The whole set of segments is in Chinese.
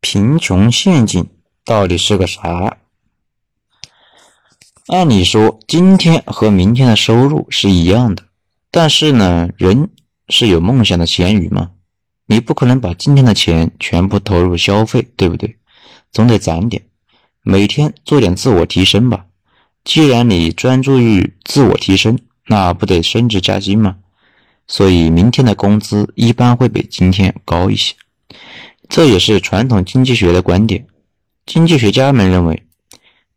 贫穷陷阱到底是个啥？按理说，今天和明天的收入是一样的，但是呢，人是有梦想的咸鱼嘛，你不可能把今天的钱全部投入消费，对不对？总得攒点，每天做点自我提升吧。既然你专注于自我提升，那不得升职加薪吗？所以，明天的工资一般会比今天高一些。这也是传统经济学的观点。经济学家们认为。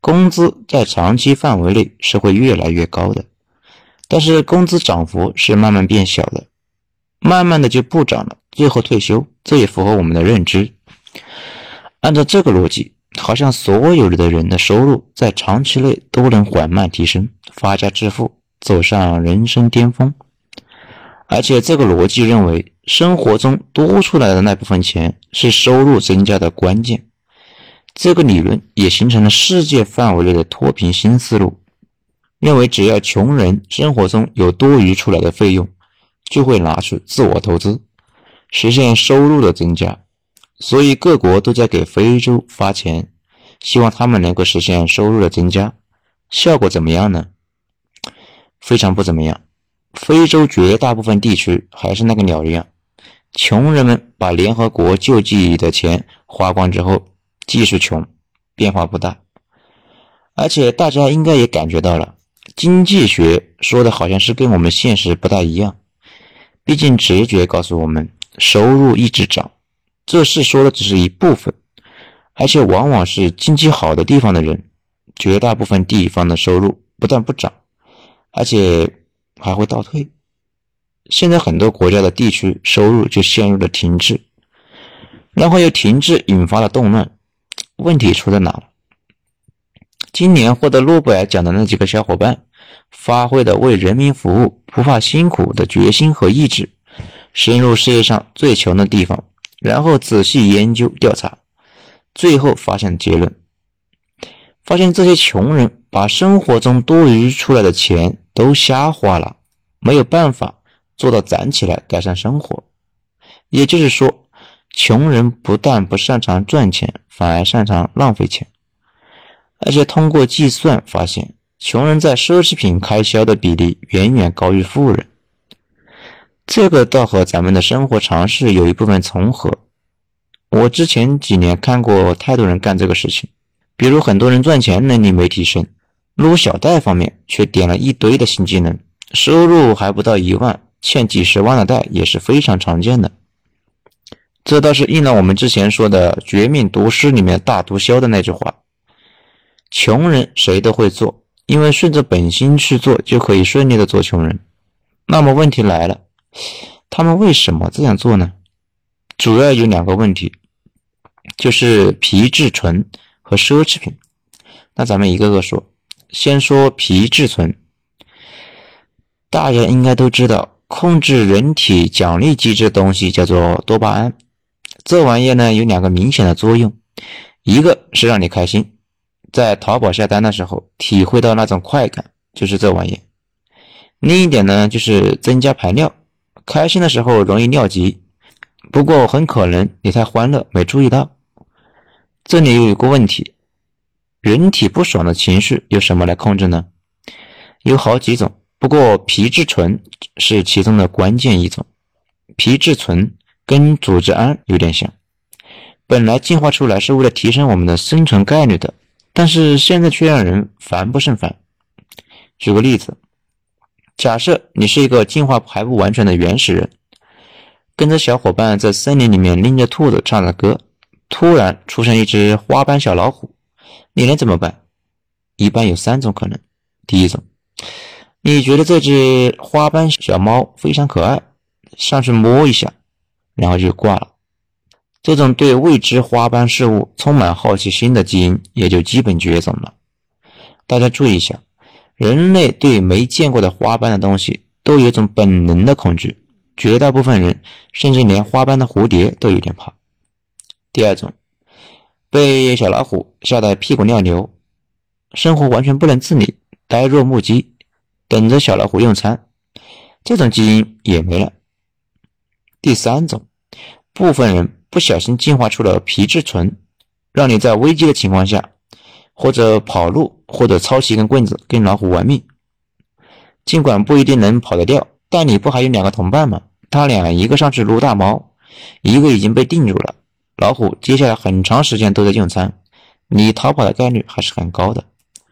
工资在长期范围内是会越来越高的，但是工资涨幅是慢慢变小的，慢慢的就不涨了，最后退休，这也符合我们的认知。按照这个逻辑，好像所有的人的收入在长期内都能缓慢提升，发家致富，走上人生巅峰。而且这个逻辑认为，生活中多出来的那部分钱是收入增加的关键。这个理论也形成了世界范围内的脱贫新思路，认为只要穷人生活中有多余出来的费用，就会拿去自我投资，实现收入的增加。所以各国都在给非洲发钱，希望他们能够实现收入的增加。效果怎么样呢？非常不怎么样。非洲绝大部分地区还是那个鸟一样，穷人们把联合国救济的钱花光之后。继续穷，变化不大，而且大家应该也感觉到了，经济学说的好像是跟我们现实不大一样。毕竟直觉告诉我们，收入一直涨，这事说的只是一部分，而且往往是经济好的地方的人，绝大部分地方的收入不但不涨，而且还会倒退。现在很多国家的地区收入就陷入了停滞，然后又停滞，引发了动乱。问题出在哪？今年获得诺贝尔奖的那几个小伙伴，发挥的为人民服务、不怕辛苦的决心和意志，深入世界上最穷的地方，然后仔细研究调查，最后发现结论：发现这些穷人把生活中多余出来的钱都瞎花了，没有办法做到攒起来改善生活。也就是说。穷人不但不擅长赚钱，反而擅长浪费钱，而且通过计算发现，穷人在奢侈品开销的比例远远高于富人。这个倒和咱们的生活常识有一部分重合。我之前几年看过太多人干这个事情，比如很多人赚钱能力没提升，撸小贷方面却点了一堆的新技能，收入还不到一万，欠几十万的贷也是非常常见的。这倒是应了我们之前说的《绝命毒师》里面大毒枭的那句话：“穷人谁都会做，因为顺着本心去做，就可以顺利的做穷人。”那么问题来了，他们为什么这样做呢？主要有两个问题，就是皮质醇和奢侈品。那咱们一个个说，先说皮质醇。大家应该都知道，控制人体奖励机制的东西叫做多巴胺。这玩意呢有两个明显的作用，一个是让你开心，在淘宝下单的时候体会到那种快感，就是这玩意；另一点呢就是增加排尿，开心的时候容易尿急，不过很可能你太欢乐没注意到。这里有一个问题，人体不爽的情绪由什么来控制呢？有好几种，不过皮质醇是其中的关键一种，皮质醇。跟组织胺有点像，本来进化出来是为了提升我们的生存概率的，但是现在却让人烦不胜烦。举个例子，假设你是一个进化还不完全的原始人，跟着小伙伴在森林里面拎着兔子唱着歌，突然出现一只花斑小老虎，你能怎么办？一般有三种可能。第一种，你觉得这只花斑小猫非常可爱，上去摸一下。然后就挂了。这种对未知花斑事物充满好奇心的基因也就基本绝种了。大家注意一下，人类对没见过的花斑的东西都有种本能的恐惧，绝大部分人甚至连花斑的蝴蝶都有点怕。第二种，被小老虎吓得屁滚尿流，生活完全不能自理，呆若木鸡，等着小老虎用餐，这种基因也没了。第三种，部分人不小心进化出了皮质醇，让你在危机的情况下，或者跑路，或者抄起一根棍子跟老虎玩命。尽管不一定能跑得掉，但你不还有两个同伴吗？他俩一个上去撸大猫，一个已经被定住了。老虎接下来很长时间都在用餐，你逃跑的概率还是很高的。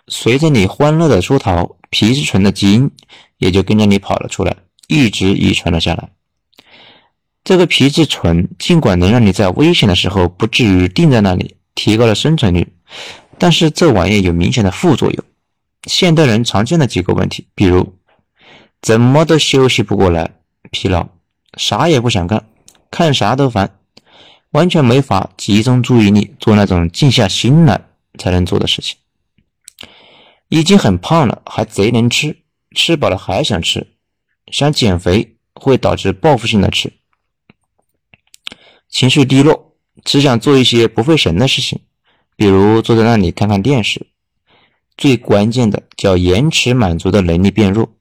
随着你欢乐的出逃，皮质醇的基因也就跟着你跑了出来，一直遗传了下来。这个皮质醇尽管能让你在危险的时候不至于定在那里，提高了生存率，但是这玩意有明显的副作用。现代人常见的几个问题，比如怎么都休息不过来，疲劳，啥也不想干，看啥都烦。完全没法集中注意力做那种静下心来才能做的事情。已经很胖了，还贼能吃，吃饱了还想吃，想减肥会导致报复性的吃。情绪低落，只想做一些不费神的事情，比如坐在那里看看电视。最关键的叫延迟满足的能力变弱。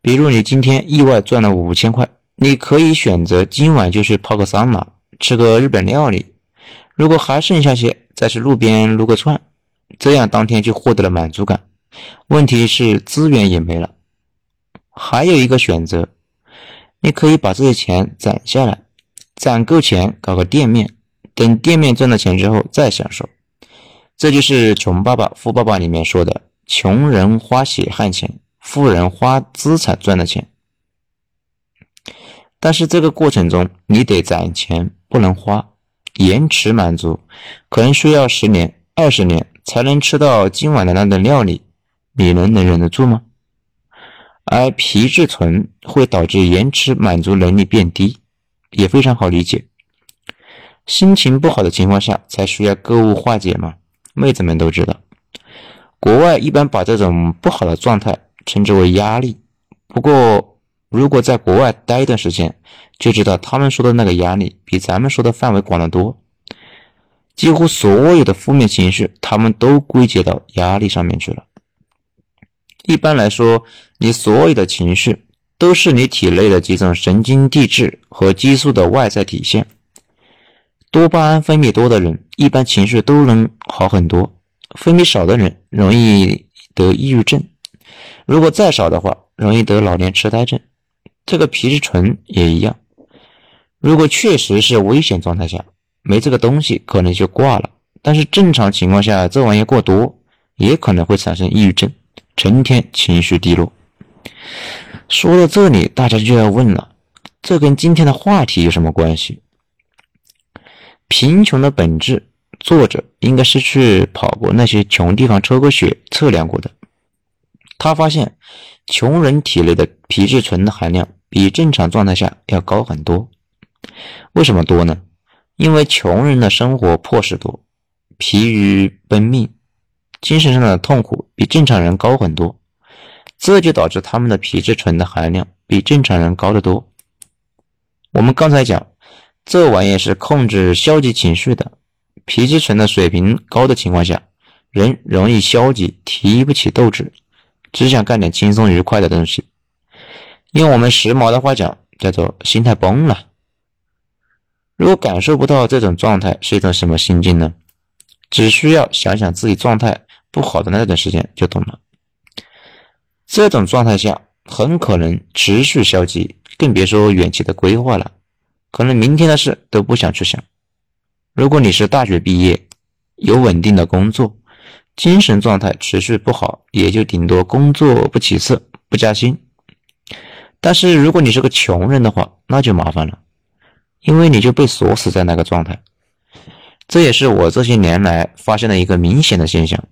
比如你今天意外赚了五千块，你可以选择今晚就去泡个桑拿。吃个日本料理，如果还剩下些，再去路边撸个串，这样当天就获得了满足感。问题是资源也没了。还有一个选择，你可以把这些钱攒下来，攒够钱搞个店面，等店面赚了钱之后再享受。这就是《穷爸爸富爸爸》里面说的：穷人花血汗钱，富人花资产赚的钱。但是这个过程中，你得攒钱。不能花，延迟满足，可能需要十年、二十年才能吃到今晚的那顿料理，你能能忍得住吗？而皮质醇会导致延迟满足能力变低，也非常好理解。心情不好的情况下才需要购物化解嘛，妹子们都知道。国外一般把这种不好的状态称之为压力，不过。如果在国外待一段时间，就知道他们说的那个压力比咱们说的范围广得多。几乎所有的负面情绪，他们都归结到压力上面去了。一般来说，你所有的情绪都是你体内的几种神经递质和激素的外在体现。多巴胺分泌多的人，一般情绪都能好很多；分泌少的人，容易得抑郁症；如果再少的话，容易得老年痴呆症。这个皮质醇也一样，如果确实是危险状态下没这个东西，可能就挂了。但是正常情况下，这玩意过多也可能会产生抑郁症，成天情绪低落。说到这里，大家就要问了：这跟今天的话题有什么关系？贫穷的本质，作者应该是去跑过那些穷地方抽过血测量过的，他发现穷人体内的皮质醇的含量。比正常状态下要高很多，为什么多呢？因为穷人的生活迫使多，疲于奔命，精神上的痛苦比正常人高很多，这就导致他们的皮质醇的含量比正常人高得多。我们刚才讲，这玩意是控制消极情绪的，皮质醇的水平高的情况下，人容易消极，提不起斗志，只想干点轻松愉快的东西。用我们时髦的话讲，叫做心态崩了。如果感受不到这种状态是一种什么心境呢？只需要想想自己状态不好的那段时间就懂了。这种状态下很可能持续消极，更别说远期的规划了。可能明天的事都不想去想。如果你是大学毕业，有稳定的工作，精神状态持续不好，也就顶多工作不起色、不加薪。但是如果你是个穷人的话，那就麻烦了，因为你就被锁死在那个状态。这也是我这些年来发现的一个明显的现象：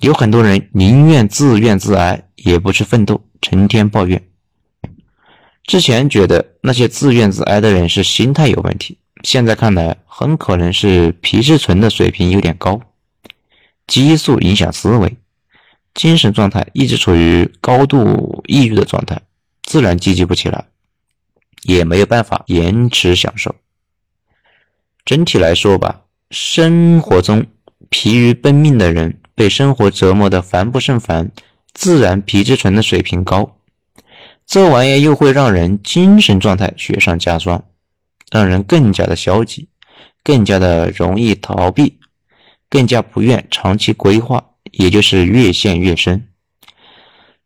有很多人宁愿自怨自哀，也不去奋斗，成天抱怨。之前觉得那些自怨自哀的人是心态有问题，现在看来很可能是皮质醇的水平有点高，激素影响思维，精神状态一直处于高度抑郁的状态。自然积极不起来，也没有办法延迟享受。整体来说吧，生活中疲于奔命的人，被生活折磨的烦不胜烦，自然皮质醇的水平高。这玩意又会让人精神状态雪上加霜，让人更加的消极，更加的容易逃避，更加不愿长期规划，也就是越陷越深。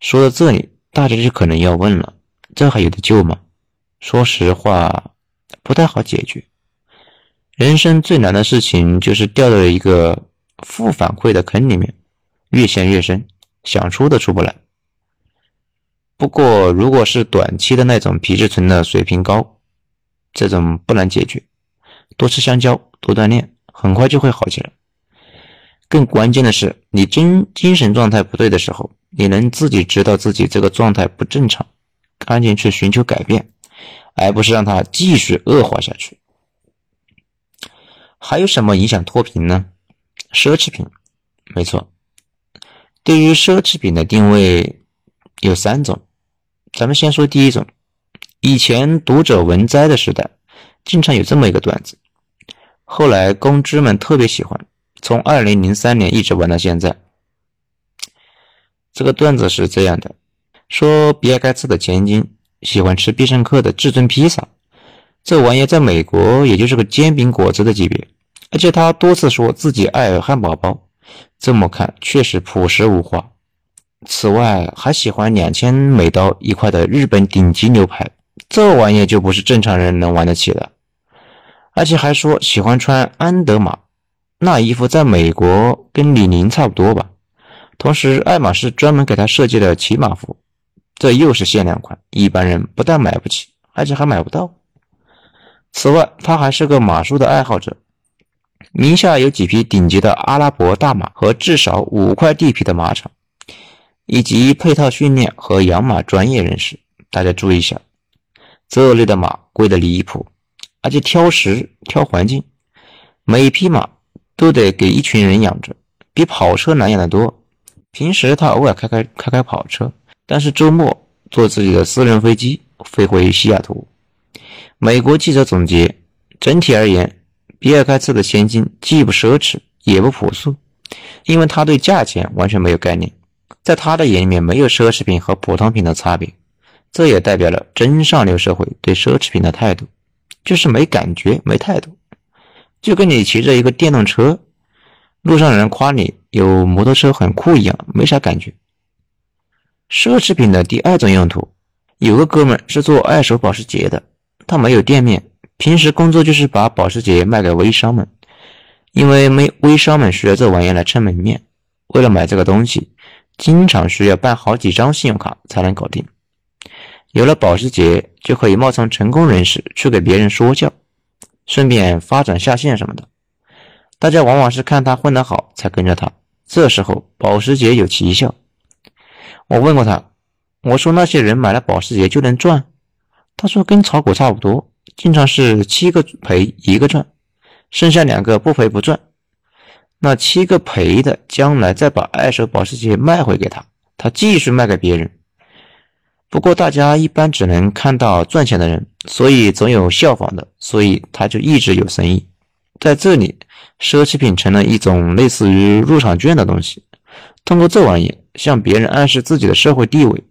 说到这里，大家就可能要问了：这还有的救吗？说实话，不太好解决。人生最难的事情就是掉到了一个负反馈的坑里面，越陷越深，想出都出不来。不过，如果是短期的那种皮质醇的水平高，这种不难解决，多吃香蕉，多锻炼，很快就会好起来。更关键的是，你精精神状态不对的时候，你能自己知道自己这个状态不正常，赶紧去寻求改变，而不是让它继续恶化下去。还有什么影响脱贫呢？奢侈品，没错。对于奢侈品的定位有三种，咱们先说第一种。以前读者文摘的时代，经常有这么一个段子，后来公知们特别喜欢，从二零零三年一直玩到现在。这个段子是这样的：说比尔盖茨的千金喜欢吃必胜客的至尊披萨。这玩意在美国也就是个煎饼果子的级别，而且他多次说自己爱汉堡包，这么看确实朴实无华。此外，还喜欢两千美刀一块的日本顶级牛排，这玩意就不是正常人能玩得起的。而且还说喜欢穿安德玛，那衣服在美国跟李宁差不多吧。同时，爱马仕专门给他设计了骑马服，这又是限量款，一般人不但买不起，而且还买不到。此外，他还是个马术的爱好者，名下有几匹顶级的阿拉伯大马和至少五块地皮的马场，以及配套训练和养马专业人士。大家注意一下，这类的马贵得离谱，而且挑食、挑环境，每匹马都得给一群人养着，比跑车难养得多。平时他偶尔开开开开跑车，但是周末坐自己的私人飞机飞回西雅图。美国记者总结：整体而言，比尔盖茨的千金既不奢侈也不朴素，因为他对价钱完全没有概念，在他的眼里面没有奢侈品和普通品的差别。这也代表了真上流社会对奢侈品的态度，就是没感觉、没态度，就跟你骑着一个电动车，路上人夸你有摩托车很酷一样，没啥感觉。奢侈品的第二种用途，有个哥们是做二手保时捷的。他没有店面，平时工作就是把保时捷卖给微商们，因为没微商们需要这玩意来撑门面。为了买这个东西，经常需要办好几张信用卡才能搞定。有了保时捷，就可以冒充成功人士去给别人说教，顺便发展下线什么的。大家往往是看他混得好才跟着他，这时候保时捷有奇效。我问过他，我说那些人买了保时捷就能赚？他说：“跟炒股差不多，经常是七个赔一个赚，剩下两个不赔不赚。那七个赔的，将来再把二手保时捷卖回给他，他继续卖给别人。不过大家一般只能看到赚钱的人，所以总有效仿的，所以他就一直有生意。在这里，奢侈品成了一种类似于入场券的东西，通过这玩意向别人暗示自己的社会地位。”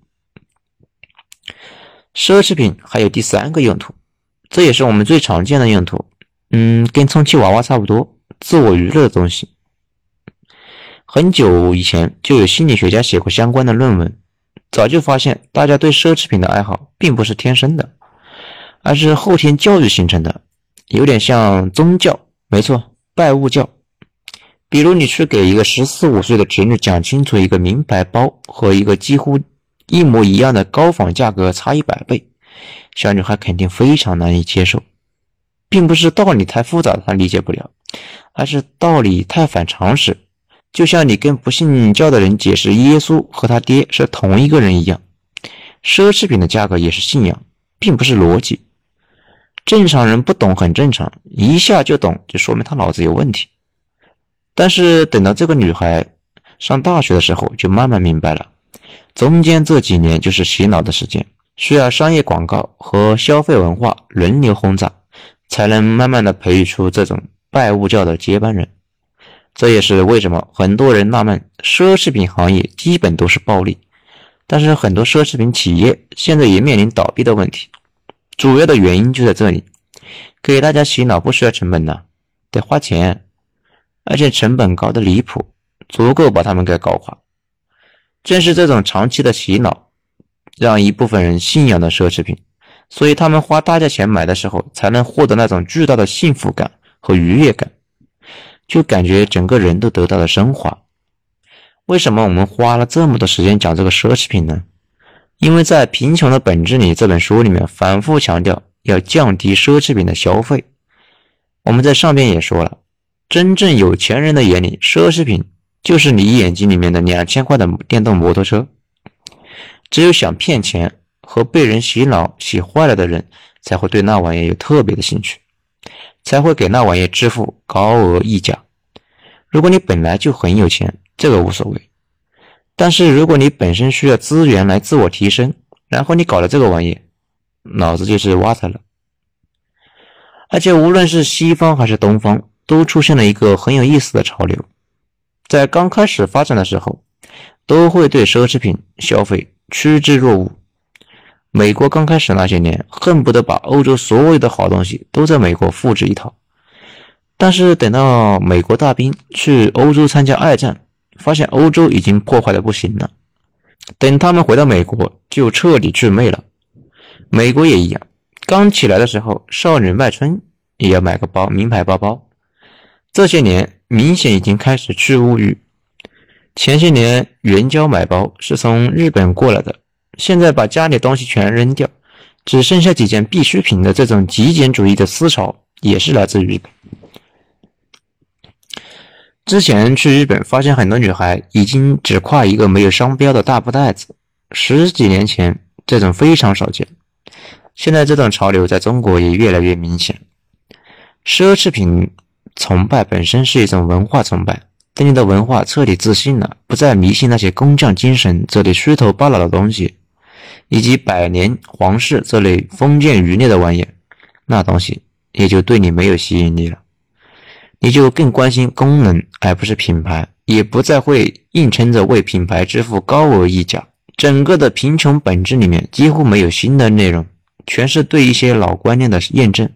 奢侈品还有第三个用途，这也是我们最常见的用途。嗯，跟充气娃娃差不多，自我娱乐的东西。很久以前就有心理学家写过相关的论文，早就发现大家对奢侈品的爱好并不是天生的，而是后天教育形成的，有点像宗教。没错，拜物教。比如你去给一个十四五岁的侄女讲清楚一个名牌包和一个几乎。一模一样的高仿价格差一百倍，小女孩肯定非常难以接受，并不是道理太复杂她理解不了，而是道理太反常识。就像你跟不信教的人解释耶稣和他爹是同一个人一样，奢侈品的价格也是信仰，并不是逻辑。正常人不懂很正常，一下就懂就说明他脑子有问题。但是等到这个女孩上大学的时候，就慢慢明白了。中间这几年就是洗脑的时间，需要商业广告和消费文化轮流轰炸，才能慢慢的培育出这种拜物教的接班人。这也是为什么很多人纳闷，奢侈品行业基本都是暴利，但是很多奢侈品企业现在也面临倒闭的问题。主要的原因就在这里。给大家洗脑不需要成本呢，得花钱，而且成本高的离谱，足够把他们给搞垮。正是这种长期的洗脑，让一部分人信仰的奢侈品，所以他们花大价钱买的时候，才能获得那种巨大的幸福感和愉悦感，就感觉整个人都得到了升华。为什么我们花了这么多时间讲这个奢侈品呢？因为在《贫穷的本质》里这本书里面反复强调要降低奢侈品的消费。我们在上边也说了，真正有钱人的眼里，奢侈品。就是你眼睛里面的两千块的电动摩托车，只有想骗钱和被人洗脑洗坏了的人，才会对那玩意有特别的兴趣，才会给那玩意支付高额溢价。如果你本来就很有钱，这个无所谓；但是如果你本身需要资源来自我提升，然后你搞了这个玩意，脑子就是挖塞了。而且无论是西方还是东方，都出现了一个很有意思的潮流。在刚开始发展的时候，都会对奢侈品消费趋之若鹜。美国刚开始那些年，恨不得把欧洲所有的好东西都在美国复制一套。但是等到美国大兵去欧洲参加二战，发现欧洲已经破坏的不行了。等他们回到美国，就彻底祛魅了。美国也一样，刚起来的时候，少女卖春也要买个包，名牌包包。这些年。明显已经开始去物欲。前些年援交买包是从日本过来的，现在把家里东西全扔掉，只剩下几件必需品的这种极简主义的思潮，也是来自于日本。之前去日本发现很多女孩已经只挎一个没有商标的大布袋子，十几年前这种非常少见，现在这种潮流在中国也越来越明显，奢侈品。崇拜本身是一种文化崇拜。等你的文化彻底自信了，不再迷信那些工匠精神这类虚头巴脑的东西，以及百年皇室这类封建余孽的玩意，那东西也就对你没有吸引力了。你就更关心功能而不是品牌，也不再会硬撑着为品牌支付高额溢价。整个的贫穷本质里面几乎没有新的内容，全是对一些老观念的验证。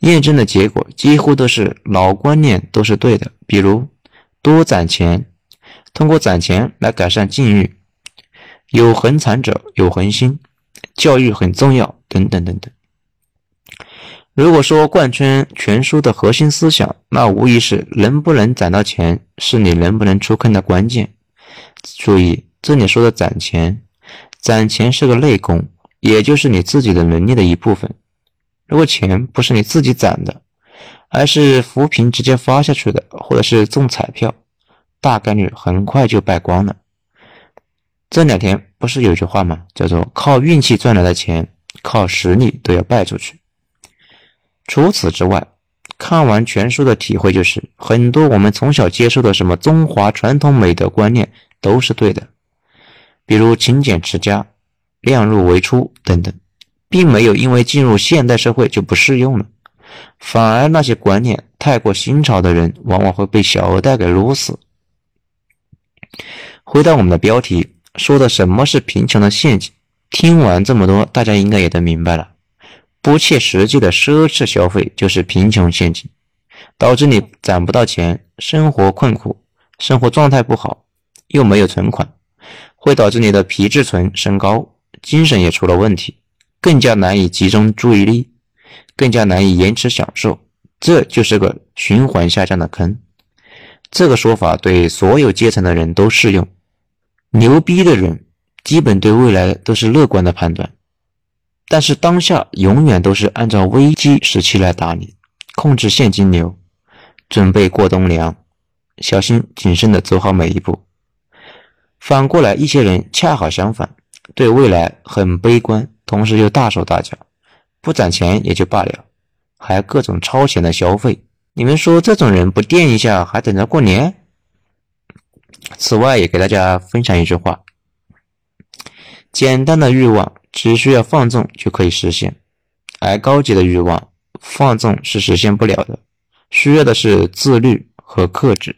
验证的结果几乎都是老观念都是对的，比如多攒钱，通过攒钱来改善境遇，有恒产者有恒心，教育很重要，等等等等。如果说贯穿全书的核心思想，那无疑是能不能攒到钱是你能不能出坑的关键。注意，这里说的攒钱，攒钱是个内功，也就是你自己的能力的一部分。如果钱不是你自己攒的，而是扶贫直接发下去的，或者是中彩票，大概率很快就败光了。这两天不是有句话吗？叫做“靠运气赚来的钱，靠实力都要败出去”。除此之外，看完全书的体会就是，很多我们从小接受的什么中华传统美德观念都是对的，比如勤俭持家、量入为出等等。并没有因为进入现代社会就不适用了，反而那些观念太过新潮的人，往往会被小额贷给撸死。回到我们的标题，说的什么是贫穷的陷阱？听完这么多，大家应该也都明白了。不切实际的奢侈消费就是贫穷陷阱，导致你攒不到钱，生活困苦，生活状态不好，又没有存款，会导致你的皮质醇升高，精神也出了问题。更加难以集中注意力，更加难以延迟享受，这就是个循环下降的坑。这个说法对所有阶层的人都适用。牛逼的人基本对未来都是乐观的判断，但是当下永远都是按照危机时期来打理，控制现金流，准备过冬粮，小心谨慎的走好每一步。反过来，一些人恰好相反，对未来很悲观。同时又大手大脚，不攒钱也就罢了，还各种超前的消费。你们说这种人不垫一下，还等着过年？此外，也给大家分享一句话：简单的欲望只需要放纵就可以实现，而高级的欲望放纵是实现不了的，需要的是自律和克制。